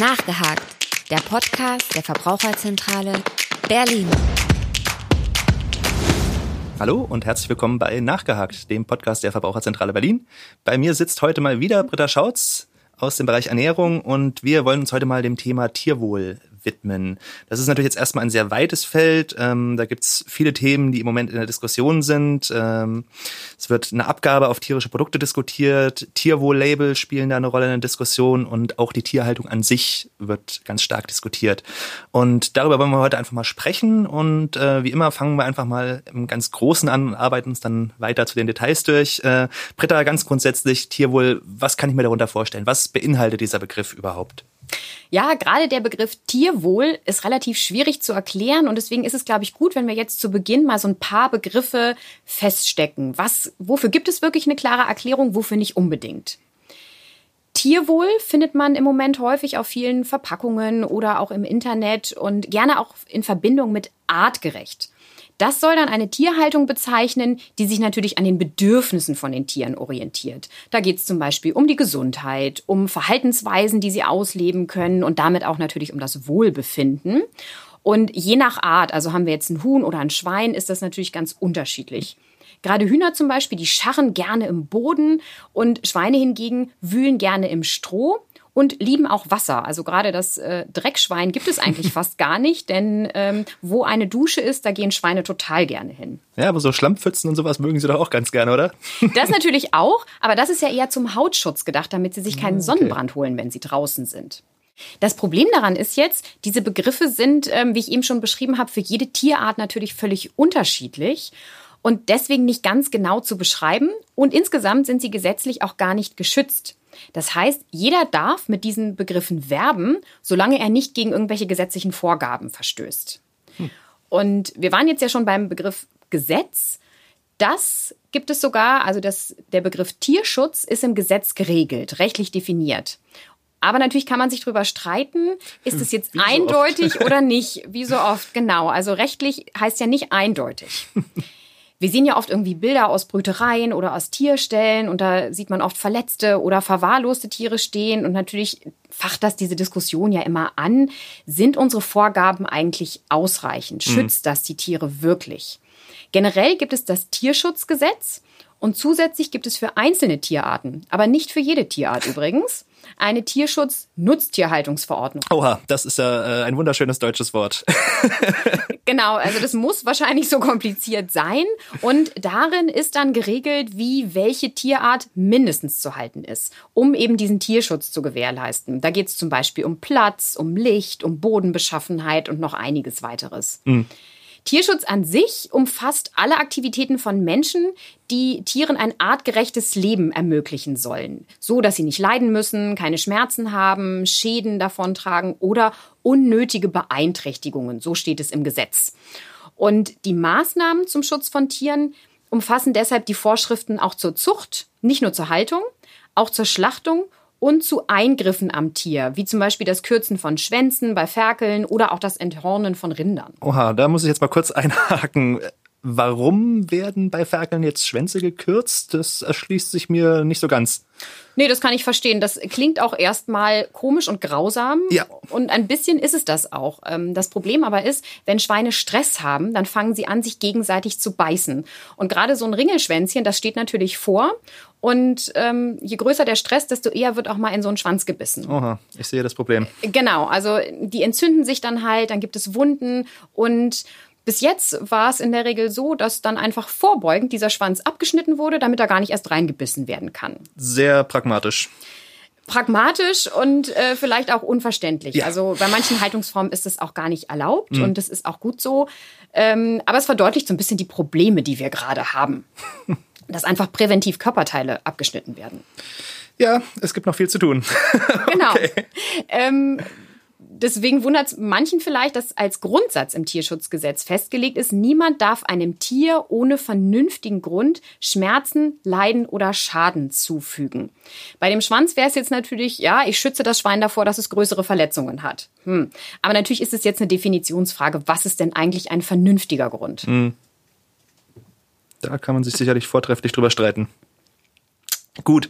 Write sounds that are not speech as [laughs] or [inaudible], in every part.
Nachgehakt, der Podcast der Verbraucherzentrale Berlin. Hallo und herzlich willkommen bei Nachgehakt, dem Podcast der Verbraucherzentrale Berlin. Bei mir sitzt heute mal wieder Britta Schautz aus dem Bereich Ernährung und wir wollen uns heute mal dem Thema Tierwohl widmen. Das ist natürlich jetzt erstmal ein sehr weites Feld. Ähm, da gibt's viele Themen, die im Moment in der Diskussion sind. Ähm, es wird eine Abgabe auf tierische Produkte diskutiert. Tierwohl-Label spielen da eine Rolle in der Diskussion und auch die Tierhaltung an sich wird ganz stark diskutiert. Und darüber wollen wir heute einfach mal sprechen. Und äh, wie immer fangen wir einfach mal im ganz Großen an und arbeiten uns dann weiter zu den Details durch. Äh, Britta, ganz grundsätzlich Tierwohl, was kann ich mir darunter vorstellen? Was beinhaltet dieser Begriff überhaupt? Ja, gerade der Begriff Tierwohl ist relativ schwierig zu erklären und deswegen ist es, glaube ich, gut, wenn wir jetzt zu Beginn mal so ein paar Begriffe feststecken. Was, wofür gibt es wirklich eine klare Erklärung, wofür nicht unbedingt? Tierwohl findet man im Moment häufig auf vielen Verpackungen oder auch im Internet und gerne auch in Verbindung mit artgerecht. Das soll dann eine Tierhaltung bezeichnen, die sich natürlich an den Bedürfnissen von den Tieren orientiert. Da geht es zum Beispiel um die Gesundheit, um Verhaltensweisen, die sie ausleben können und damit auch natürlich um das Wohlbefinden. Und je nach Art, also haben wir jetzt ein Huhn oder ein Schwein, ist das natürlich ganz unterschiedlich. Gerade Hühner zum Beispiel, die scharren gerne im Boden und Schweine hingegen wühlen gerne im Stroh und lieben auch Wasser. Also gerade das äh, Dreckschwein gibt es eigentlich [laughs] fast gar nicht, denn ähm, wo eine Dusche ist, da gehen Schweine total gerne hin. Ja, aber so Schlammpfützen und sowas mögen sie doch auch ganz gerne, oder? [laughs] Das natürlich auch, aber das ist ja eher zum Hautschutz gedacht, damit sie sich keinen okay. Sonnenbrand holen, wenn sie draußen sind. Das Problem daran ist jetzt, diese Begriffe sind, ähm, wie ich eben schon beschrieben habe, für jede Tierart natürlich völlig unterschiedlich und deswegen nicht ganz genau zu beschreiben. Und insgesamt sind sie gesetzlich auch gar nicht geschützt. Das heißt, jeder darf mit diesen Begriffen werben, solange er nicht gegen irgendwelche gesetzlichen Vorgaben verstößt. Hm. Und wir waren jetzt ja schon beim Begriff Gesetz. Das gibt es sogar, also das, der Begriff Tierschutz ist im Gesetz geregelt, rechtlich definiert. Aber natürlich kann man sich darüber streiten, ist es jetzt [laughs] eindeutig oder nicht, wie so oft. Genau, also rechtlich heißt ja nicht eindeutig. [laughs] wir sehen ja oft irgendwie Bilder aus Brütereien oder aus Tierstellen und da sieht man oft verletzte oder verwahrloste Tiere stehen und natürlich facht das diese Diskussion ja immer an. Sind unsere Vorgaben eigentlich ausreichend? Mhm. Schützt das die Tiere wirklich? Generell gibt es das Tierschutzgesetz und zusätzlich gibt es für einzelne Tierarten, aber nicht für jede Tierart übrigens, eine Tierschutz-Nutztierhaltungsverordnung. Oha, das ist ja äh, ein wunderschönes deutsches Wort. [laughs] genau, also das muss wahrscheinlich so kompliziert sein. Und darin ist dann geregelt, wie welche Tierart mindestens zu halten ist, um eben diesen Tierschutz zu gewährleisten. Da geht es zum Beispiel um Platz, um Licht, um Bodenbeschaffenheit und noch einiges weiteres. Mhm. Tierschutz an sich umfasst alle Aktivitäten von Menschen, die Tieren ein artgerechtes Leben ermöglichen sollen, so dass sie nicht leiden müssen, keine Schmerzen haben, Schäden davontragen oder unnötige Beeinträchtigungen, so steht es im Gesetz. Und die Maßnahmen zum Schutz von Tieren umfassen deshalb die Vorschriften auch zur Zucht, nicht nur zur Haltung, auch zur Schlachtung und zu Eingriffen am Tier, wie zum Beispiel das Kürzen von Schwänzen bei Ferkeln oder auch das Enthornen von Rindern. Oha, da muss ich jetzt mal kurz [laughs] einhaken. Warum werden bei Ferkeln jetzt Schwänze gekürzt? Das erschließt sich mir nicht so ganz. Nee, das kann ich verstehen. Das klingt auch erstmal komisch und grausam. Ja. Und ein bisschen ist es das auch. Ähm, das Problem aber ist, wenn Schweine Stress haben, dann fangen sie an, sich gegenseitig zu beißen. Und gerade so ein Ringelschwänzchen, das steht natürlich vor. Und ähm, je größer der Stress, desto eher wird auch mal in so einen Schwanz gebissen. Oha, ich sehe das Problem. Genau, also die entzünden sich dann halt, dann gibt es Wunden und bis jetzt war es in der Regel so, dass dann einfach vorbeugend dieser Schwanz abgeschnitten wurde, damit er gar nicht erst reingebissen werden kann. Sehr pragmatisch pragmatisch und äh, vielleicht auch unverständlich. Ja. Also bei manchen Haltungsformen ist das auch gar nicht erlaubt mhm. und das ist auch gut so. Ähm, aber es verdeutlicht so ein bisschen die Probleme, die wir gerade haben. [laughs] dass einfach präventiv Körperteile abgeschnitten werden. Ja, es gibt noch viel zu tun. [laughs] genau. Okay. Ähm, deswegen wundert es manchen vielleicht, dass als Grundsatz im Tierschutzgesetz festgelegt ist, niemand darf einem Tier ohne vernünftigen Grund Schmerzen, Leiden oder Schaden zufügen. Bei dem Schwanz wäre es jetzt natürlich, ja, ich schütze das Schwein davor, dass es größere Verletzungen hat. Hm. Aber natürlich ist es jetzt eine Definitionsfrage, was ist denn eigentlich ein vernünftiger Grund? Hm. Da kann man sich sicherlich vortrefflich drüber streiten. Gut.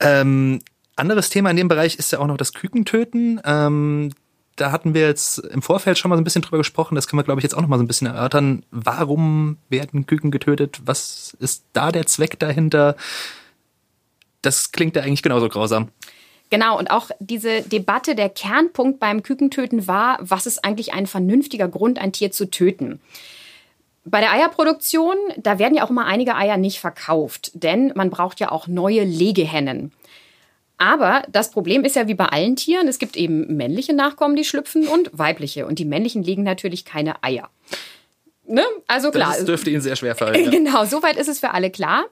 Ähm, Anderes Thema in dem Bereich ist ja auch noch das Kükentöten. Ähm, da hatten wir jetzt im Vorfeld schon mal so ein bisschen drüber gesprochen. Das können wir, glaube ich, jetzt auch noch mal so ein bisschen erörtern. Warum werden Küken getötet? Was ist da der Zweck dahinter? Das klingt ja eigentlich genauso grausam. Genau, und auch diese Debatte, der Kernpunkt beim Kükentöten war, was ist eigentlich ein vernünftiger Grund, ein Tier zu töten? Bei der Eierproduktion, da werden ja auch immer einige Eier nicht verkauft, denn man braucht ja auch neue Legehennen. Aber das Problem ist ja wie bei allen Tieren, es gibt eben männliche Nachkommen, die schlüpfen und weibliche. Und die männlichen legen natürlich keine Eier. Ne? Also klar. Das dürfte Ihnen sehr schwer fallen. Ja. Genau, soweit ist es für alle klar.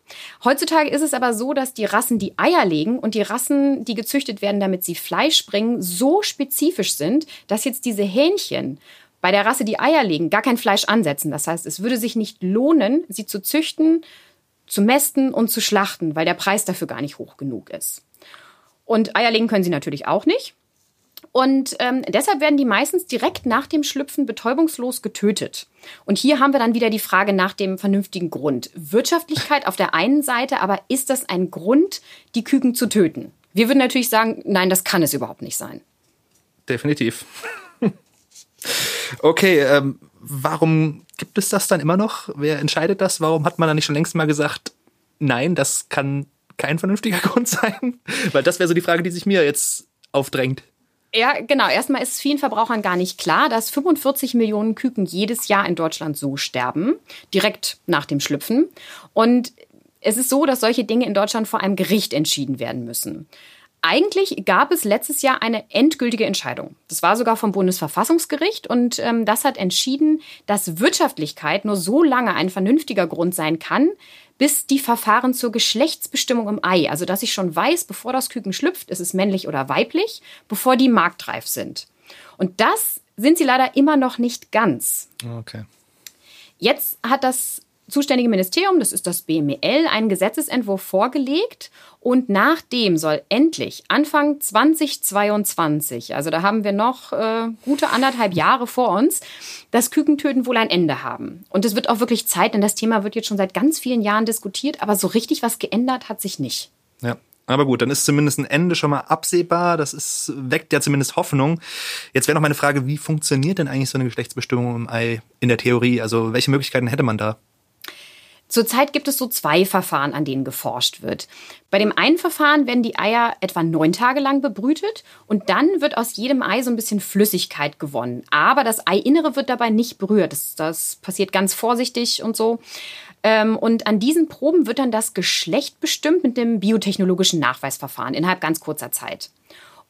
Heutzutage ist es aber so, dass die Rassen, die Eier legen und die Rassen, die gezüchtet werden, damit sie Fleisch bringen, so spezifisch sind, dass jetzt diese Hähnchen bei der Rasse, die Eier legen, gar kein Fleisch ansetzen. Das heißt, es würde sich nicht lohnen, sie zu züchten, zu mästen und zu schlachten, weil der Preis dafür gar nicht hoch genug ist. Und Eier legen können sie natürlich auch nicht. Und ähm, deshalb werden die meistens direkt nach dem Schlüpfen betäubungslos getötet. Und hier haben wir dann wieder die Frage nach dem vernünftigen Grund. Wirtschaftlichkeit auf der einen Seite, aber ist das ein Grund, die Küken zu töten? Wir würden natürlich sagen, nein, das kann es überhaupt nicht sein. Definitiv. [laughs] okay, ähm, warum gibt es das dann immer noch? Wer entscheidet das? Warum hat man dann nicht schon längst mal gesagt, nein, das kann kein vernünftiger [laughs] Grund sein? Weil das wäre so die Frage, die sich mir jetzt aufdrängt. Ja, genau. Erstmal ist es vielen Verbrauchern gar nicht klar, dass 45 Millionen Küken jedes Jahr in Deutschland so sterben, direkt nach dem Schlüpfen. Und es ist so, dass solche Dinge in Deutschland vor einem Gericht entschieden werden müssen. Eigentlich gab es letztes Jahr eine endgültige Entscheidung. Das war sogar vom Bundesverfassungsgericht und ähm, das hat entschieden, dass Wirtschaftlichkeit nur so lange ein vernünftiger Grund sein kann, bis die Verfahren zur Geschlechtsbestimmung im Ei, also dass ich schon weiß, bevor das Küken schlüpft, ist es männlich oder weiblich, bevor die marktreif sind. Und das sind sie leider immer noch nicht ganz. Okay. Jetzt hat das zuständige Ministerium, das ist das BML, einen Gesetzesentwurf vorgelegt und nach dem soll endlich Anfang 2022, also da haben wir noch äh, gute anderthalb Jahre vor uns, das Kükentöten wohl ein Ende haben. Und es wird auch wirklich Zeit, denn das Thema wird jetzt schon seit ganz vielen Jahren diskutiert, aber so richtig was geändert hat sich nicht. Ja. Aber gut, dann ist zumindest ein Ende schon mal absehbar. Das ist, weckt ja zumindest Hoffnung. Jetzt wäre noch meine Frage, wie funktioniert denn eigentlich so eine Geschlechtsbestimmung im Ei in der Theorie? Also welche Möglichkeiten hätte man da? Zurzeit gibt es so zwei Verfahren, an denen geforscht wird. Bei dem einen Verfahren werden die Eier etwa neun Tage lang bebrütet und dann wird aus jedem Ei so ein bisschen Flüssigkeit gewonnen. Aber das Eiinnere wird dabei nicht berührt. Das, das passiert ganz vorsichtig und so. Ähm, und an diesen Proben wird dann das Geschlecht bestimmt mit dem biotechnologischen Nachweisverfahren innerhalb ganz kurzer Zeit.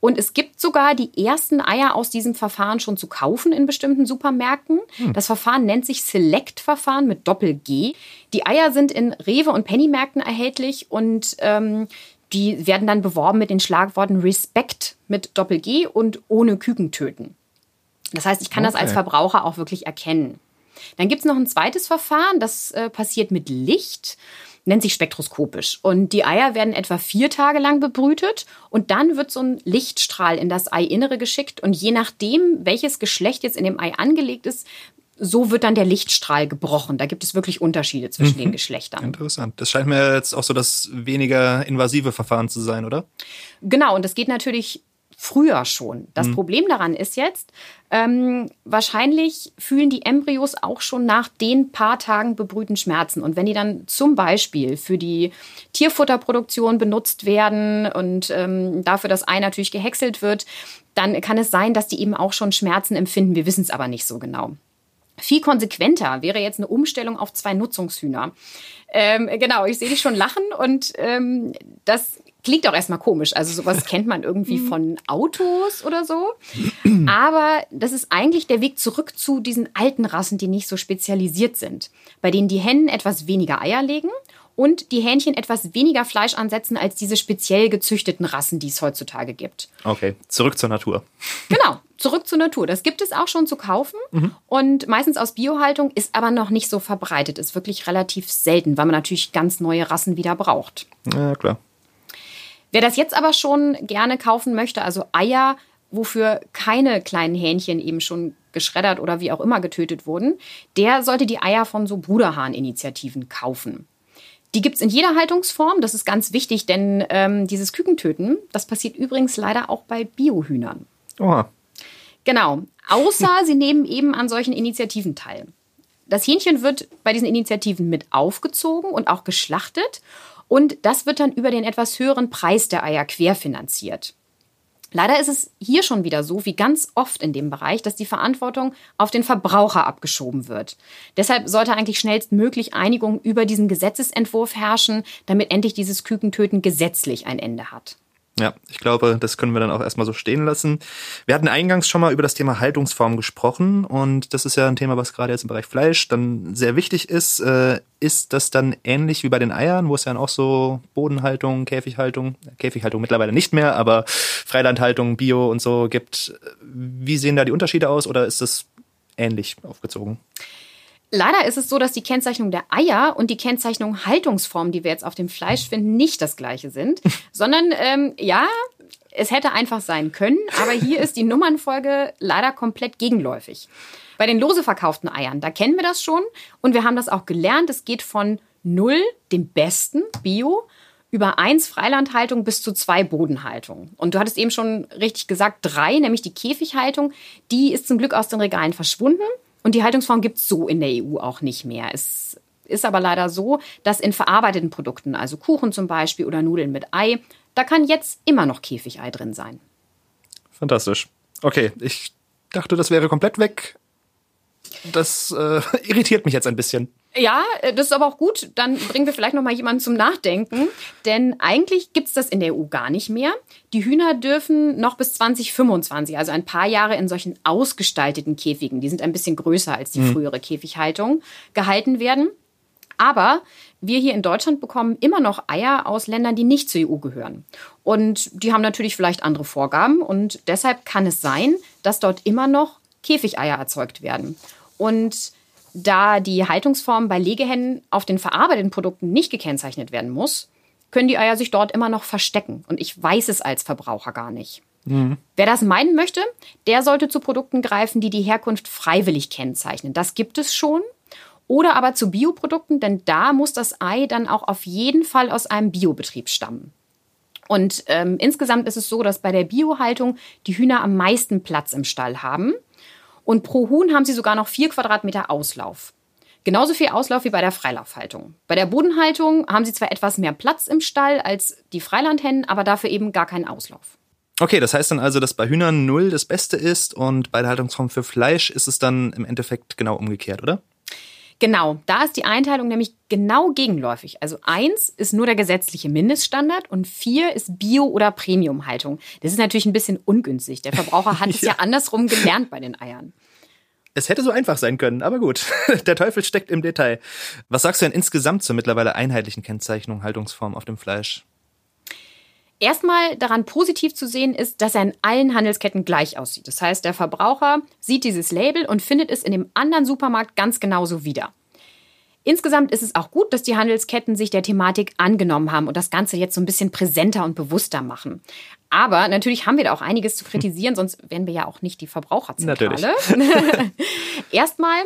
Und es gibt sogar die ersten Eier aus diesem Verfahren schon zu kaufen in bestimmten Supermärkten. Hm. Das Verfahren nennt sich Select-Verfahren mit Doppel-G. Die Eier sind in Rewe- und Pennymärkten erhältlich und ähm, die werden dann beworben mit den Schlagworten Respect mit Doppel-G und ohne Küken töten. Das heißt, ich kann okay. das als Verbraucher auch wirklich erkennen. Dann gibt es noch ein zweites Verfahren, das äh, passiert mit Licht nennt sich spektroskopisch. Und die Eier werden etwa vier Tage lang bebrütet und dann wird so ein Lichtstrahl in das Eiinnere geschickt und je nachdem, welches Geschlecht jetzt in dem Ei angelegt ist, so wird dann der Lichtstrahl gebrochen. Da gibt es wirklich Unterschiede zwischen mhm. den Geschlechtern. Interessant. Das scheint mir jetzt auch so das weniger invasive Verfahren zu sein, oder? Genau, und das geht natürlich früher schon. Das mhm. Problem daran ist jetzt, ähm, wahrscheinlich fühlen die Embryos auch schon nach den paar Tagen bebrühten Schmerzen. Und wenn die dann zum Beispiel für die Tierfutterproduktion benutzt werden und ähm, dafür das Ei natürlich gehäckselt wird, dann kann es sein, dass die eben auch schon Schmerzen empfinden. Wir wissen es aber nicht so genau. Viel konsequenter wäre jetzt eine Umstellung auf zwei Nutzungshühner. Ähm, genau, ich sehe dich schon lachen und ähm, das klingt auch erstmal komisch. Also sowas [laughs] kennt man irgendwie mhm. von Autos oder so. Aber das ist eigentlich der Weg zurück zu diesen alten Rassen, die nicht so spezialisiert sind, bei denen die Hennen etwas weniger Eier legen und die Hähnchen etwas weniger Fleisch ansetzen als diese speziell gezüchteten Rassen, die es heutzutage gibt. Okay, zurück zur Natur. Genau, zurück zur Natur. Das gibt es auch schon zu kaufen mhm. und meistens aus Biohaltung, ist aber noch nicht so verbreitet, ist wirklich relativ selten, weil man natürlich ganz neue Rassen wieder braucht. Ja, klar. Wer das jetzt aber schon gerne kaufen möchte, also Eier, wofür keine kleinen Hähnchen eben schon geschreddert oder wie auch immer getötet wurden, der sollte die Eier von so Bruderhahn-Initiativen kaufen. Die gibt's in jeder Haltungsform. Das ist ganz wichtig, denn ähm, dieses Kükentöten, das passiert übrigens leider auch bei Biohühnern. Oha. Genau. Außer [laughs] sie nehmen eben an solchen Initiativen teil. Das Hähnchen wird bei diesen Initiativen mit aufgezogen und auch geschlachtet. Und das wird dann über den etwas höheren Preis der Eier querfinanziert. Leider ist es hier schon wieder so, wie ganz oft in dem Bereich, dass die Verantwortung auf den Verbraucher abgeschoben wird. Deshalb sollte eigentlich schnellstmöglich Einigung über diesen Gesetzesentwurf herrschen, damit endlich dieses Kükentöten gesetzlich ein Ende hat. Ja, ich glaube, das können wir dann auch erstmal so stehen lassen. Wir hatten eingangs schon mal über das Thema Haltungsform gesprochen und das ist ja ein Thema, was gerade jetzt im Bereich Fleisch dann sehr wichtig ist. Äh, ist das dann ähnlich wie bei den Eiern, wo es dann auch so Bodenhaltung, Käfighaltung, Käfighaltung mittlerweile nicht mehr, aber Freilandhaltung, Bio und so gibt? Wie sehen da die Unterschiede aus oder ist das ähnlich aufgezogen? Leider ist es so, dass die Kennzeichnung der Eier und die Kennzeichnung Haltungsform, die wir jetzt auf dem Fleisch finden, nicht das gleiche sind, [laughs] sondern ähm, ja, es hätte einfach sein können, aber hier ist die [laughs] Nummernfolge leider komplett gegenläufig. Bei den lose verkauften Eiern, da kennen wir das schon und wir haben das auch gelernt. Es geht von 0, dem besten, Bio, über 1 Freilandhaltung bis zu 2 Bodenhaltung. Und du hattest eben schon richtig gesagt, 3, nämlich die Käfighaltung, die ist zum Glück aus den Regalen verschwunden. Und die Haltungsform gibt es so in der EU auch nicht mehr. Es ist aber leider so, dass in verarbeiteten Produkten, also Kuchen zum Beispiel oder Nudeln mit Ei, da kann jetzt immer noch Käfigei drin sein. Fantastisch. Okay, ich dachte, das wäre komplett weg. Das äh, [laughs] irritiert mich jetzt ein bisschen. Ja, äh, das ist aber auch gut. Dann bringen wir vielleicht noch mal jemanden zum Nachdenken. Denn eigentlich gibt's das in der EU gar nicht mehr. Die Hühner dürfen noch bis 2025, also ein paar Jahre in solchen ausgestalteten Käfigen, die sind ein bisschen größer als die mhm. frühere Käfighaltung, gehalten werden. Aber wir hier in Deutschland bekommen immer noch Eier aus Ländern, die nicht zur EU gehören. Und die haben natürlich vielleicht andere Vorgaben. Und deshalb kann es sein, dass dort immer noch Käfigeier erzeugt werden. Und da die Haltungsform bei Legehennen auf den verarbeiteten Produkten nicht gekennzeichnet werden muss, können die Eier sich dort immer noch verstecken. Und ich weiß es als Verbraucher gar nicht. Mhm. Wer das meinen möchte, der sollte zu Produkten greifen, die die Herkunft freiwillig kennzeichnen. Das gibt es schon. Oder aber zu Bioprodukten, denn da muss das Ei dann auch auf jeden Fall aus einem Biobetrieb stammen. Und ähm, insgesamt ist es so, dass bei der Biohaltung die Hühner am meisten Platz im Stall haben. Und pro Huhn haben sie sogar noch vier Quadratmeter Auslauf. Genauso viel Auslauf wie bei der Freilaufhaltung. Bei der Bodenhaltung haben sie zwar etwas mehr Platz im Stall als die Freilandhennen, aber dafür eben gar keinen Auslauf. Okay, das heißt dann also, dass bei Hühnern null das Beste ist und bei der Haltungsform für Fleisch ist es dann im Endeffekt genau umgekehrt, oder? Genau, da ist die Einteilung nämlich genau gegenläufig. Also eins ist nur der gesetzliche Mindeststandard und vier ist Bio- oder Premiumhaltung. Das ist natürlich ein bisschen ungünstig. Der Verbraucher hat [laughs] es ja. ja andersrum gelernt bei den Eiern. Es hätte so einfach sein können, aber gut. [laughs] Der Teufel steckt im Detail. Was sagst du denn insgesamt zur mittlerweile einheitlichen Kennzeichnung Haltungsform auf dem Fleisch? Erstmal daran positiv zu sehen ist, dass er in allen Handelsketten gleich aussieht. Das heißt, der Verbraucher sieht dieses Label und findet es in dem anderen Supermarkt ganz genauso wieder. Insgesamt ist es auch gut, dass die Handelsketten sich der Thematik angenommen haben und das Ganze jetzt so ein bisschen präsenter und bewusster machen. Aber natürlich haben wir da auch einiges zu kritisieren, sonst wären wir ja auch nicht die Verbraucherzentrale. [laughs] Erstmal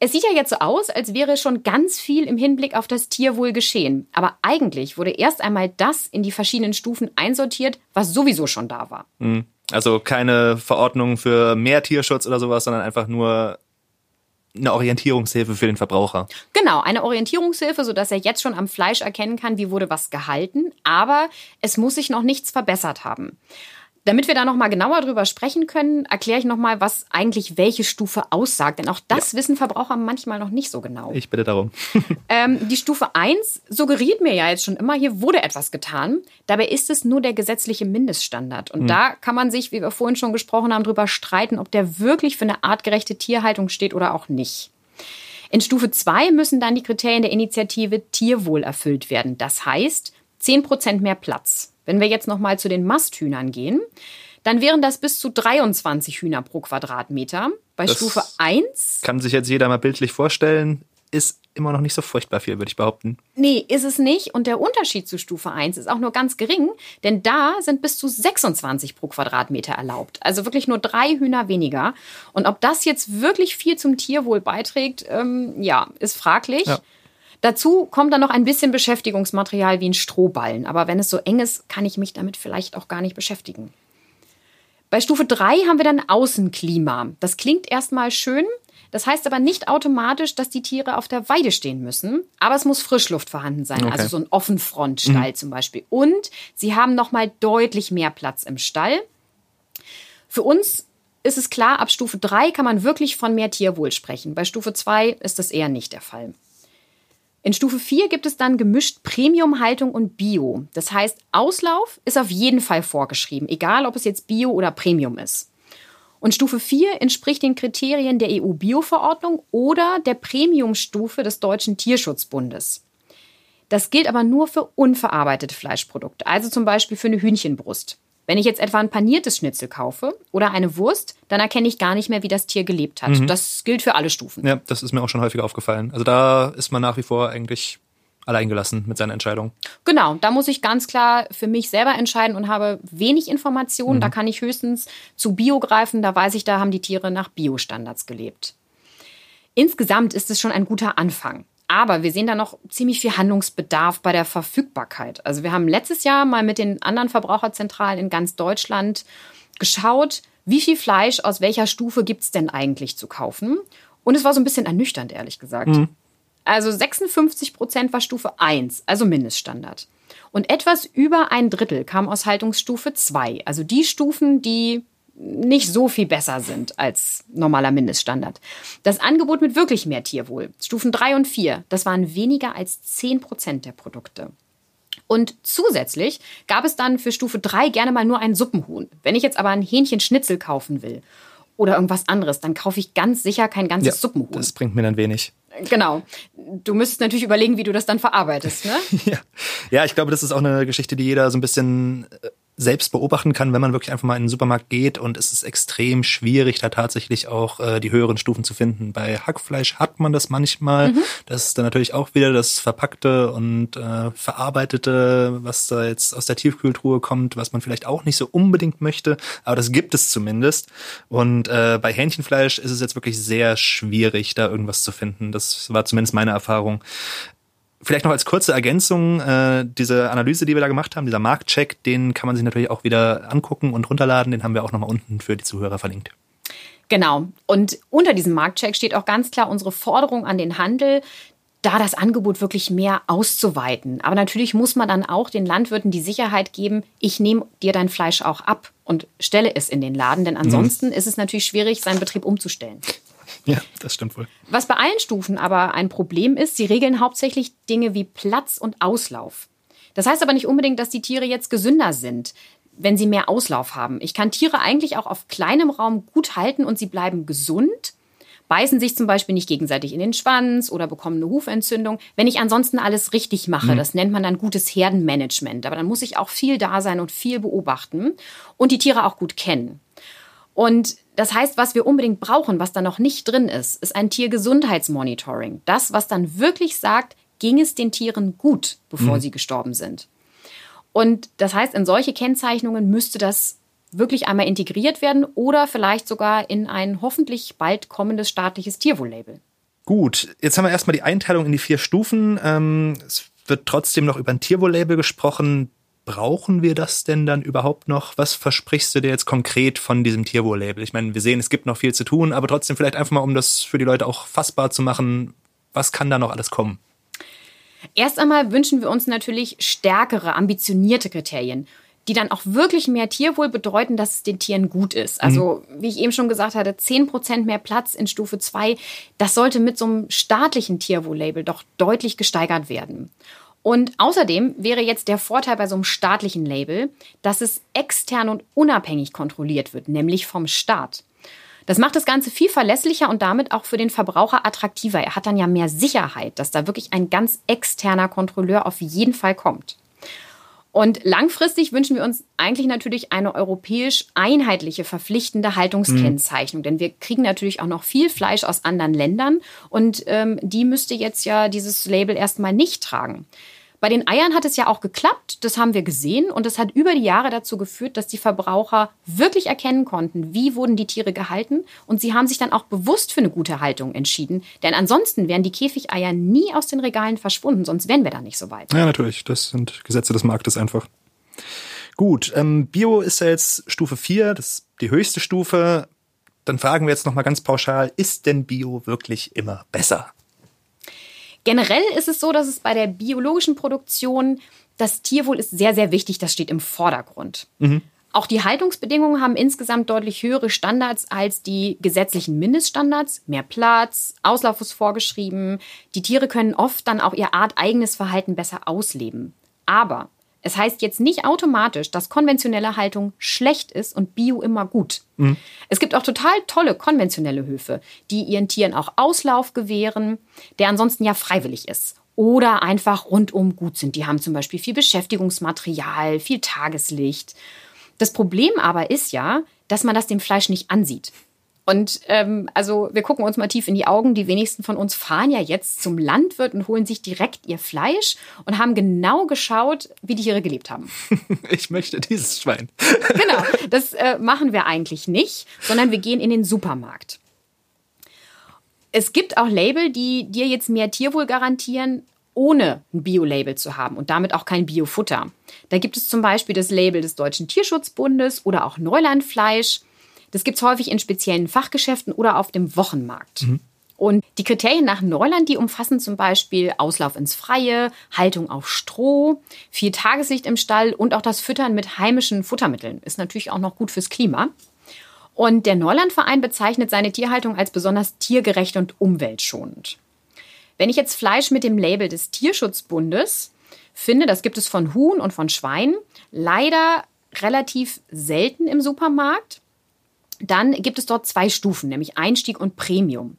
es sieht ja jetzt so aus, als wäre schon ganz viel im Hinblick auf das Tierwohl geschehen. Aber eigentlich wurde erst einmal das in die verschiedenen Stufen einsortiert, was sowieso schon da war. Hm. Also keine Verordnung für mehr Tierschutz oder sowas, sondern einfach nur eine Orientierungshilfe für den Verbraucher. Genau, eine Orientierungshilfe, sodass er jetzt schon am Fleisch erkennen kann, wie wurde was gehalten. Aber es muss sich noch nichts verbessert haben. Damit wir da nochmal genauer drüber sprechen können, erkläre ich nochmal, was eigentlich welche Stufe aussagt. Denn auch das ja. wissen Verbraucher manchmal noch nicht so genau. Ich bitte darum. [laughs] ähm, die Stufe 1 suggeriert mir ja jetzt schon immer, hier wurde etwas getan. Dabei ist es nur der gesetzliche Mindeststandard. Und mhm. da kann man sich, wie wir vorhin schon gesprochen haben, drüber streiten, ob der wirklich für eine artgerechte Tierhaltung steht oder auch nicht. In Stufe 2 müssen dann die Kriterien der Initiative Tierwohl erfüllt werden. Das heißt, 10 Prozent mehr Platz. Wenn wir jetzt noch mal zu den Masthühnern gehen, dann wären das bis zu 23 Hühner pro Quadratmeter. Bei das Stufe 1 kann sich jetzt jeder mal bildlich vorstellen, ist immer noch nicht so furchtbar viel, würde ich behaupten. Nee, ist es nicht. Und der Unterschied zu Stufe 1 ist auch nur ganz gering, denn da sind bis zu 26 pro Quadratmeter erlaubt. Also wirklich nur drei Hühner weniger. Und ob das jetzt wirklich viel zum Tierwohl beiträgt, ähm, ja, ist fraglich. Ja. Dazu kommt dann noch ein bisschen Beschäftigungsmaterial wie ein Strohballen. Aber wenn es so eng ist, kann ich mich damit vielleicht auch gar nicht beschäftigen. Bei Stufe 3 haben wir dann Außenklima. Das klingt erstmal schön, das heißt aber nicht automatisch, dass die Tiere auf der Weide stehen müssen, aber es muss Frischluft vorhanden sein, okay. also so ein Offenfrontstall mhm. zum Beispiel. Und sie haben nochmal deutlich mehr Platz im Stall. Für uns ist es klar, ab Stufe 3 kann man wirklich von mehr Tierwohl sprechen. Bei Stufe 2 ist das eher nicht der Fall. In Stufe 4 gibt es dann gemischt Premium-Haltung und Bio. Das heißt, Auslauf ist auf jeden Fall vorgeschrieben, egal ob es jetzt Bio oder Premium ist. Und Stufe 4 entspricht den Kriterien der EU-Bio-Verordnung oder der Premium-Stufe des Deutschen Tierschutzbundes. Das gilt aber nur für unverarbeitete Fleischprodukte, also zum Beispiel für eine Hühnchenbrust. Wenn ich jetzt etwa ein paniertes Schnitzel kaufe oder eine Wurst, dann erkenne ich gar nicht mehr, wie das Tier gelebt hat. Mhm. Das gilt für alle Stufen. Ja, das ist mir auch schon häufiger aufgefallen. Also da ist man nach wie vor eigentlich alleingelassen mit seiner Entscheidung. Genau, da muss ich ganz klar für mich selber entscheiden und habe wenig Informationen. Mhm. Da kann ich höchstens zu Bio greifen. Da weiß ich, da haben die Tiere nach Bio-Standards gelebt. Insgesamt ist es schon ein guter Anfang. Aber wir sehen da noch ziemlich viel Handlungsbedarf bei der Verfügbarkeit. Also wir haben letztes Jahr mal mit den anderen Verbraucherzentralen in ganz Deutschland geschaut, wie viel Fleisch aus welcher Stufe gibt es denn eigentlich zu kaufen. Und es war so ein bisschen ernüchternd, ehrlich gesagt. Mhm. Also 56 Prozent war Stufe 1, also Mindeststandard. Und etwas über ein Drittel kam aus Haltungsstufe 2, also die Stufen, die nicht so viel besser sind als normaler Mindeststandard. Das Angebot mit wirklich mehr Tierwohl, Stufen 3 und 4, das waren weniger als 10 Prozent der Produkte. Und zusätzlich gab es dann für Stufe 3 gerne mal nur ein Suppenhuhn. Wenn ich jetzt aber ein Hähnchenschnitzel kaufen will oder irgendwas anderes, dann kaufe ich ganz sicher kein ganzes ja, Suppenhuhn. Das bringt mir dann wenig. Genau. Du müsstest natürlich überlegen, wie du das dann verarbeitest, ne? [laughs] ja. ja, ich glaube, das ist auch eine Geschichte, die jeder so ein bisschen äh, selbst beobachten kann, wenn man wirklich einfach mal in den Supermarkt geht und es ist extrem schwierig, da tatsächlich auch äh, die höheren Stufen zu finden. Bei Hackfleisch hat man das manchmal. Mhm. Das ist dann natürlich auch wieder das verpackte und äh, verarbeitete, was da jetzt aus der Tiefkühltruhe kommt, was man vielleicht auch nicht so unbedingt möchte, aber das gibt es zumindest. Und äh, bei Hähnchenfleisch ist es jetzt wirklich sehr schwierig, da irgendwas zu finden. Das war zumindest meine Erfahrung. Vielleicht noch als kurze Ergänzung, äh, diese Analyse, die wir da gemacht haben, dieser Marktcheck, den kann man sich natürlich auch wieder angucken und runterladen. Den haben wir auch nochmal unten für die Zuhörer verlinkt. Genau. Und unter diesem Marktcheck steht auch ganz klar unsere Forderung an den Handel, da das Angebot wirklich mehr auszuweiten. Aber natürlich muss man dann auch den Landwirten die Sicherheit geben, ich nehme dir dein Fleisch auch ab und stelle es in den Laden, denn ansonsten mhm. ist es natürlich schwierig, seinen Betrieb umzustellen. Ja, das stimmt wohl. Was bei allen Stufen aber ein Problem ist, sie regeln hauptsächlich Dinge wie Platz und Auslauf. Das heißt aber nicht unbedingt, dass die Tiere jetzt gesünder sind, wenn sie mehr Auslauf haben. Ich kann Tiere eigentlich auch auf kleinem Raum gut halten und sie bleiben gesund, beißen sich zum Beispiel nicht gegenseitig in den Schwanz oder bekommen eine Hufentzündung, wenn ich ansonsten alles richtig mache. Mhm. Das nennt man dann gutes Herdenmanagement. Aber dann muss ich auch viel da sein und viel beobachten und die Tiere auch gut kennen. Und das heißt, was wir unbedingt brauchen, was da noch nicht drin ist, ist ein Tiergesundheitsmonitoring. Das, was dann wirklich sagt, ging es den Tieren gut, bevor mhm. sie gestorben sind. Und das heißt, in solche Kennzeichnungen müsste das wirklich einmal integriert werden oder vielleicht sogar in ein hoffentlich bald kommendes staatliches Tierwohllabel. Gut, jetzt haben wir erstmal die Einteilung in die vier Stufen. Ähm, es wird trotzdem noch über ein Tierwohllabel gesprochen brauchen wir das denn dann überhaupt noch? Was versprichst du dir jetzt konkret von diesem Tierwohl-Label? Ich meine, wir sehen, es gibt noch viel zu tun, aber trotzdem vielleicht einfach mal, um das für die Leute auch fassbar zu machen, was kann da noch alles kommen? Erst einmal wünschen wir uns natürlich stärkere, ambitionierte Kriterien, die dann auch wirklich mehr Tierwohl bedeuten, dass es den Tieren gut ist. Also, mhm. wie ich eben schon gesagt hatte, 10% mehr Platz in Stufe 2, das sollte mit so einem staatlichen Tierwohl-Label doch deutlich gesteigert werden. Und außerdem wäre jetzt der Vorteil bei so einem staatlichen Label, dass es extern und unabhängig kontrolliert wird, nämlich vom Staat. Das macht das Ganze viel verlässlicher und damit auch für den Verbraucher attraktiver. Er hat dann ja mehr Sicherheit, dass da wirklich ein ganz externer Kontrolleur auf jeden Fall kommt. Und langfristig wünschen wir uns eigentlich natürlich eine europäisch einheitliche, verpflichtende Haltungskennzeichnung. Mhm. Denn wir kriegen natürlich auch noch viel Fleisch aus anderen Ländern und ähm, die müsste jetzt ja dieses Label erstmal nicht tragen. Bei den Eiern hat es ja auch geklappt, das haben wir gesehen und das hat über die Jahre dazu geführt, dass die Verbraucher wirklich erkennen konnten, wie wurden die Tiere gehalten und sie haben sich dann auch bewusst für eine gute Haltung entschieden, denn ansonsten wären die Käfigeier nie aus den Regalen verschwunden, sonst wären wir da nicht so weit. Ja, natürlich, das sind Gesetze des Marktes einfach. Gut, ähm, Bio ist ja jetzt Stufe 4, das ist die höchste Stufe. Dann fragen wir jetzt nochmal ganz pauschal, ist denn Bio wirklich immer besser? Generell ist es so, dass es bei der biologischen Produktion das Tierwohl ist sehr, sehr wichtig. Das steht im Vordergrund. Mhm. Auch die Haltungsbedingungen haben insgesamt deutlich höhere Standards als die gesetzlichen Mindeststandards. Mehr Platz, Auslauf ist vorgeschrieben. Die Tiere können oft dann auch ihr arteigenes Verhalten besser ausleben. Aber es heißt jetzt nicht automatisch, dass konventionelle Haltung schlecht ist und Bio immer gut. Mhm. Es gibt auch total tolle konventionelle Höfe, die ihren Tieren auch Auslauf gewähren, der ansonsten ja freiwillig ist. Oder einfach rundum gut sind. Die haben zum Beispiel viel Beschäftigungsmaterial, viel Tageslicht. Das Problem aber ist ja, dass man das dem Fleisch nicht ansieht. Und ähm, also wir gucken uns mal tief in die Augen. Die wenigsten von uns fahren ja jetzt zum Landwirt und holen sich direkt ihr Fleisch und haben genau geschaut, wie die Tiere gelebt haben. [laughs] Ich möchte dieses Schwein. [laughs] Genau, das äh, machen wir eigentlich nicht, sondern wir gehen in den Supermarkt. Es gibt auch Label, die dir jetzt mehr Tierwohl garantieren, ohne ein Bio-Label zu haben und damit auch kein Biofutter. Da gibt es zum Beispiel das Label des Deutschen Tierschutzbundes oder auch Neulandfleisch. Das gibt es häufig in speziellen Fachgeschäften oder auf dem Wochenmarkt. Mhm. Und die Kriterien nach Neuland, die umfassen zum Beispiel Auslauf ins Freie, Haltung auf Stroh, viel Tageslicht im Stall und auch das Füttern mit heimischen Futtermitteln. Ist natürlich auch noch gut fürs Klima. Und der Neulandverein bezeichnet seine Tierhaltung als besonders tiergerecht und umweltschonend. Wenn ich jetzt Fleisch mit dem Label des Tierschutzbundes finde, das gibt es von Huhn und von Schwein, leider relativ selten im Supermarkt. Dann gibt es dort zwei Stufen, nämlich Einstieg und Premium.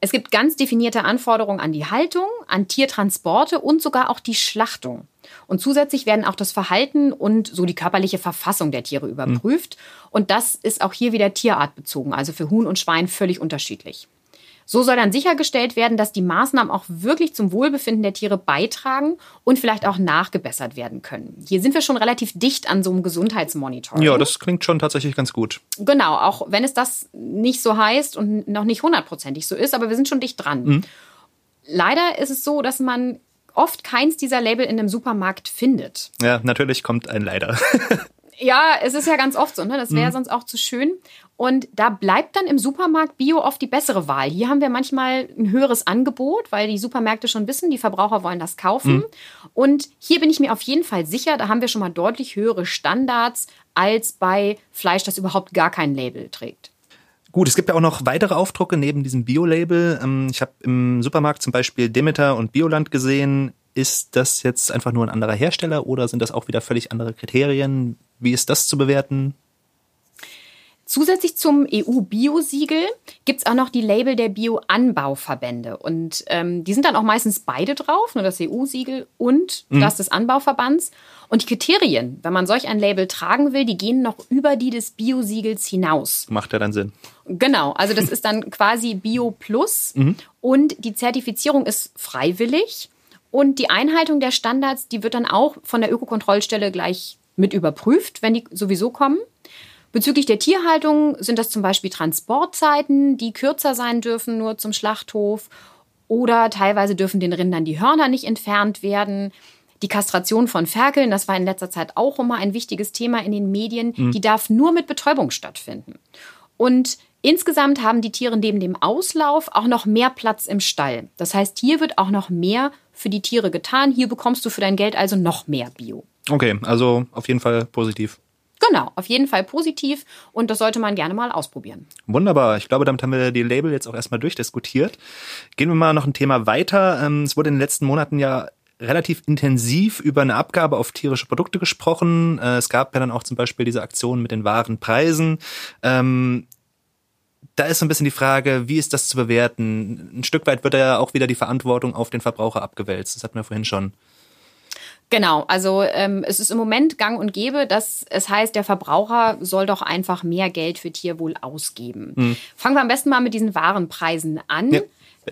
Es gibt ganz definierte Anforderungen an die Haltung, an Tiertransporte und sogar auch die Schlachtung. Und zusätzlich werden auch das Verhalten und so die körperliche Verfassung der Tiere überprüft. Mhm. Und das ist auch hier wieder tierartbezogen, also für Huhn und Schwein völlig unterschiedlich. So soll dann sichergestellt werden, dass die Maßnahmen auch wirklich zum Wohlbefinden der Tiere beitragen und vielleicht auch nachgebessert werden können. Hier sind wir schon relativ dicht an so einem Gesundheitsmonitoring. Ja, das klingt schon tatsächlich ganz gut. Genau, auch wenn es das nicht so heißt und noch nicht hundertprozentig so ist, aber wir sind schon dicht dran. Mhm. Leider ist es so, dass man oft keins dieser Label in einem Supermarkt findet. Ja, natürlich kommt ein Leider. [laughs] Ja, es ist ja ganz oft so, ne? Das wäre mhm. sonst auch zu schön. Und da bleibt dann im Supermarkt Bio oft die bessere Wahl. Hier haben wir manchmal ein höheres Angebot, weil die Supermärkte schon wissen, die Verbraucher wollen das kaufen. Mhm. Und hier bin ich mir auf jeden Fall sicher, da haben wir schon mal deutlich höhere Standards als bei Fleisch, das überhaupt gar kein Label trägt. Gut, es gibt ja auch noch weitere Aufdrucke neben diesem Bio-Label. Ähm, ich habe im Supermarkt zum Beispiel Demeter und Bioland gesehen. Ist das jetzt einfach nur ein anderer Hersteller oder sind das auch wieder völlig andere Kriterien? Wie ist das zu bewerten? Zusätzlich zum EU-Bio-Siegel gibt es auch noch die Label der Bio-Anbauverbände. Und ähm, die sind dann auch meistens beide drauf, nur das EU-Siegel und mhm. das des Anbauverbands. Und die Kriterien, wenn man solch ein Label tragen will, die gehen noch über die des Bio-Siegels hinaus. Macht ja dann Sinn. Genau, also das ist dann quasi Bio Plus mhm. und die Zertifizierung ist freiwillig. Und die Einhaltung der Standards, die wird dann auch von der Ökokontrollstelle gleich mit überprüft, wenn die sowieso kommen. Bezüglich der Tierhaltung sind das zum Beispiel Transportzeiten, die kürzer sein dürfen, nur zum Schlachthof. Oder teilweise dürfen den Rindern die Hörner nicht entfernt werden. Die Kastration von Ferkeln, das war in letzter Zeit auch immer ein wichtiges Thema in den Medien, mhm. die darf nur mit Betäubung stattfinden. Und insgesamt haben die Tiere neben dem Auslauf auch noch mehr Platz im Stall. Das heißt, hier wird auch noch mehr für die Tiere getan. Hier bekommst du für dein Geld also noch mehr Bio. Okay, also auf jeden Fall positiv. Genau, auf jeden Fall positiv und das sollte man gerne mal ausprobieren. Wunderbar. Ich glaube, damit haben wir die Label jetzt auch erstmal durchdiskutiert. Gehen wir mal noch ein Thema weiter. Ähm, es wurde in den letzten Monaten ja relativ intensiv über eine Abgabe auf tierische Produkte gesprochen. Äh, es gab ja dann auch zum Beispiel diese Aktion mit den wahren Preisen. Da ist so ein bisschen die Frage, wie ist das zu bewerten? Ein Stück weit wird ja auch wieder die Verantwortung auf den Verbraucher abgewälzt. Das hatten wir vorhin schon. Genau, also ähm, es ist im Moment gang und gäbe, dass es heißt, der Verbraucher soll doch einfach mehr Geld für Tierwohl ausgeben. Mhm. Fangen wir am besten mal mit diesen Warenpreisen an. Ja.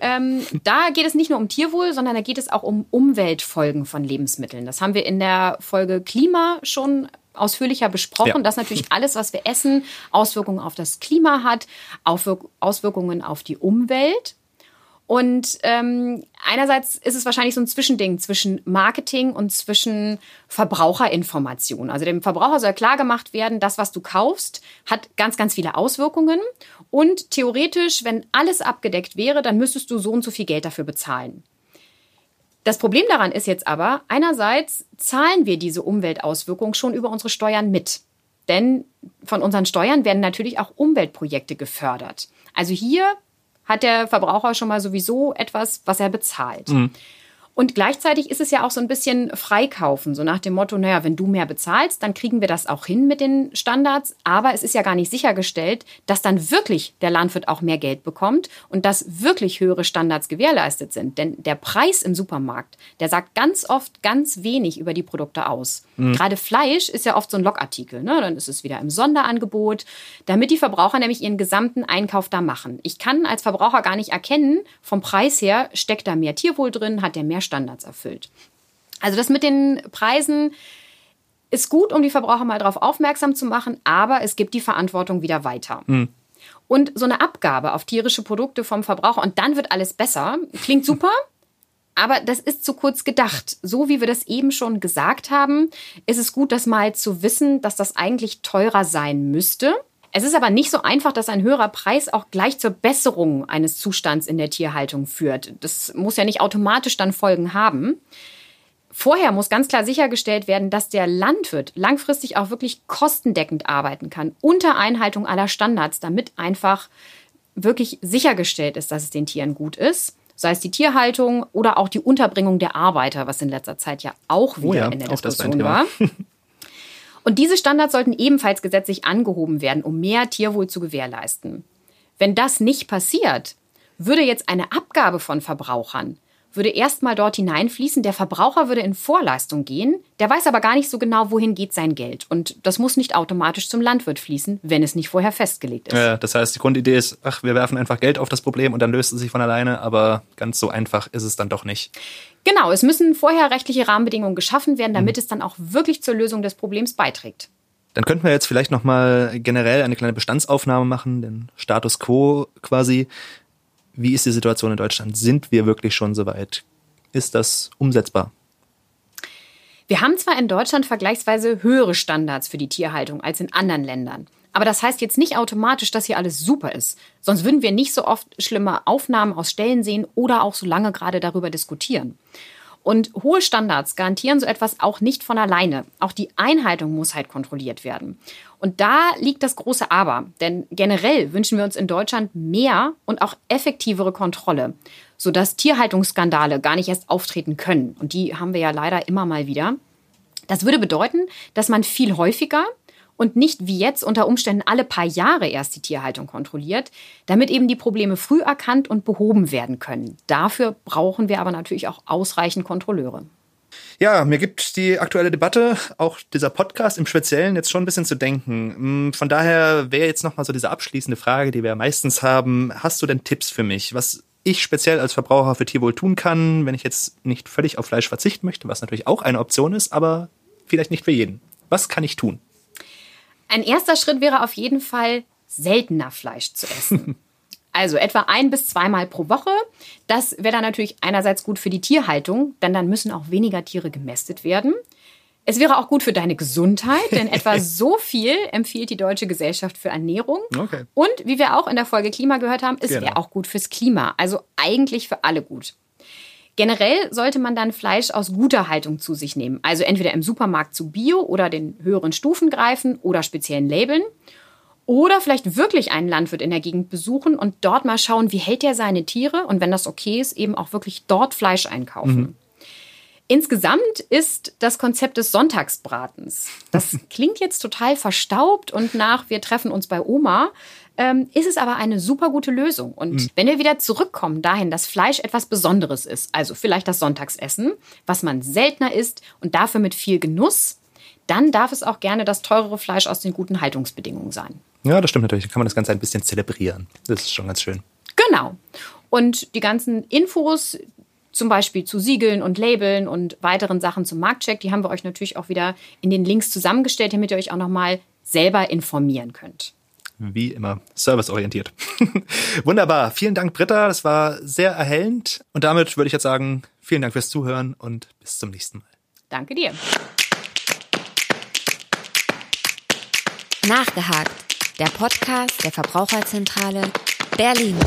Ähm, da geht es nicht nur um Tierwohl, sondern da geht es auch um Umweltfolgen von Lebensmitteln. Das haben wir in der Folge Klima schon ausführlicher besprochen, ja. dass natürlich alles, was wir essen, Auswirkungen auf das Klima hat, Auswirkungen auf die Umwelt. Und ähm, einerseits ist es wahrscheinlich so ein Zwischending zwischen Marketing und zwischen Verbraucherinformation. Also dem Verbraucher soll klar gemacht werden, das, was du kaufst, hat ganz, ganz viele Auswirkungen. Und theoretisch, wenn alles abgedeckt wäre, dann müsstest du so und so viel Geld dafür bezahlen. Das Problem daran ist jetzt aber, einerseits zahlen wir diese Umweltauswirkungen schon über unsere Steuern mit. Denn von unseren Steuern werden natürlich auch Umweltprojekte gefördert. Also hier hat der Verbraucher schon mal sowieso etwas, was er bezahlt. Mhm. Und gleichzeitig ist es ja auch so ein bisschen Freikaufen, so nach dem Motto, naja, wenn du mehr bezahlst, dann kriegen wir das auch hin mit den Standards. Aber es ist ja gar nicht sichergestellt, dass dann wirklich der Landwirt auch mehr Geld bekommt und dass wirklich höhere Standards gewährleistet sind. Denn der Preis im Supermarkt, der sagt ganz oft ganz wenig über die Produkte aus. Mhm. Gerade Fleisch ist ja oft so ein Logartikel. Ne? Dann ist es wieder im Sonderangebot, damit die Verbraucher nämlich ihren gesamten Einkauf da machen. Ich kann als Verbraucher gar nicht erkennen, vom Preis her steckt da mehr Tierwohl drin, hat der mehr Standards erfüllt. Also das mit den Preisen ist gut, um die Verbraucher mal darauf aufmerksam zu machen, aber es gibt die Verantwortung wieder weiter. Mhm. Und so eine Abgabe auf tierische Produkte vom Verbraucher und dann wird alles besser, klingt [laughs] super. Aber das ist zu kurz gedacht. So wie wir das eben schon gesagt haben, ist es gut, das mal zu wissen, dass das eigentlich teurer sein müsste. Es ist aber nicht so einfach, dass ein höherer Preis auch gleich zur Besserung eines Zustands in der Tierhaltung führt. Das muss ja nicht automatisch dann Folgen haben. Vorher muss ganz klar sichergestellt werden, dass der Landwirt langfristig auch wirklich kostendeckend arbeiten kann, unter Einhaltung aller Standards, damit einfach wirklich sichergestellt ist, dass es den Tieren gut ist. Sei es die Tierhaltung oder auch die Unterbringung der Arbeiter, was in letzter Zeit ja auch wieder oh ja, in der Diskussion war. [laughs] Und diese Standards sollten ebenfalls gesetzlich angehoben werden, um mehr Tierwohl zu gewährleisten. Wenn das nicht passiert, würde jetzt eine Abgabe von Verbrauchern würde erstmal dort hineinfließen. Der Verbraucher würde in Vorleistung gehen. Der weiß aber gar nicht so genau, wohin geht sein Geld. Und das muss nicht automatisch zum Landwirt fließen, wenn es nicht vorher festgelegt ist. Ja, das heißt, die Grundidee ist, ach, wir werfen einfach Geld auf das Problem und dann löst es sich von alleine. Aber ganz so einfach ist es dann doch nicht. Genau, es müssen vorher rechtliche Rahmenbedingungen geschaffen werden, damit mhm. es dann auch wirklich zur Lösung des Problems beiträgt. Dann könnten wir jetzt vielleicht nochmal generell eine kleine Bestandsaufnahme machen, den Status quo quasi. Wie ist die Situation in Deutschland? Sind wir wirklich schon so weit? Ist das umsetzbar? Wir haben zwar in Deutschland vergleichsweise höhere Standards für die Tierhaltung als in anderen Ländern. Aber das heißt jetzt nicht automatisch, dass hier alles super ist. Sonst würden wir nicht so oft schlimme Aufnahmen aus Stellen sehen oder auch so lange gerade darüber diskutieren. Und hohe Standards garantieren so etwas auch nicht von alleine. Auch die Einhaltung muss halt kontrolliert werden. Und da liegt das große Aber. Denn generell wünschen wir uns in Deutschland mehr und auch effektivere Kontrolle, sodass Tierhaltungsskandale gar nicht erst auftreten können. Und die haben wir ja leider immer mal wieder. Das würde bedeuten, dass man viel häufiger und nicht wie jetzt unter Umständen alle paar Jahre erst die Tierhaltung kontrolliert, damit eben die Probleme früh erkannt und behoben werden können. Dafür brauchen wir aber natürlich auch ausreichend Kontrolleure. Ja, mir gibt die aktuelle Debatte, auch dieser Podcast im Speziellen, jetzt schon ein bisschen zu denken. Mm, von daher wäre jetzt nochmal so diese abschließende Frage, die wir meistens haben. Hast du denn Tipps für mich, was ich speziell als Verbraucher für Tierwohl tun kann, wenn ich jetzt nicht völlig auf Fleisch verzichten möchte, was natürlich auch eine Option ist, aber vielleicht nicht für jeden? Was kann ich tun? Ein erster Schritt wäre auf jeden Fall, seltener Fleisch zu essen. [laughs] Also etwa ein bis zweimal pro Woche. Das wäre dann natürlich einerseits gut für die Tierhaltung, denn dann müssen auch weniger Tiere gemästet werden. Es wäre auch gut für deine Gesundheit, denn etwa [laughs] so viel empfiehlt die Deutsche Gesellschaft für Ernährung. Okay. Und wie wir auch in der Folge Klima gehört haben, es genau. wäre auch gut fürs Klima. Also eigentlich für alle gut. Generell sollte man dann Fleisch aus guter Haltung zu sich nehmen. Also entweder im Supermarkt zu Bio oder den höheren Stufen greifen oder speziellen Labeln. Oder vielleicht wirklich einen Landwirt in der Gegend besuchen und dort mal schauen, wie hält er seine Tiere und wenn das okay ist, eben auch wirklich dort Fleisch einkaufen. Mhm. Insgesamt ist das Konzept des Sonntagsbratens. Das [laughs] klingt jetzt total verstaubt und nach wir treffen uns bei Oma ähm, ist es aber eine super gute Lösung. Und mhm. wenn wir wieder zurückkommen dahin, dass Fleisch etwas Besonderes ist, also vielleicht das Sonntagsessen, was man seltener isst und dafür mit viel Genuss, dann darf es auch gerne das teurere Fleisch aus den guten Haltungsbedingungen sein. Ja, das stimmt natürlich. Da kann man das Ganze ein bisschen zelebrieren. Das ist schon ganz schön. Genau. Und die ganzen Infos, zum Beispiel zu Siegeln und Labeln und weiteren Sachen zum Marktcheck, die haben wir euch natürlich auch wieder in den Links zusammengestellt, damit ihr euch auch nochmal selber informieren könnt. Wie immer, serviceorientiert. [laughs] Wunderbar. Vielen Dank, Britta. Das war sehr erhellend. Und damit würde ich jetzt sagen, vielen Dank fürs Zuhören und bis zum nächsten Mal. Danke dir. Nachgehakt. Der Podcast der Verbraucherzentrale Berlin.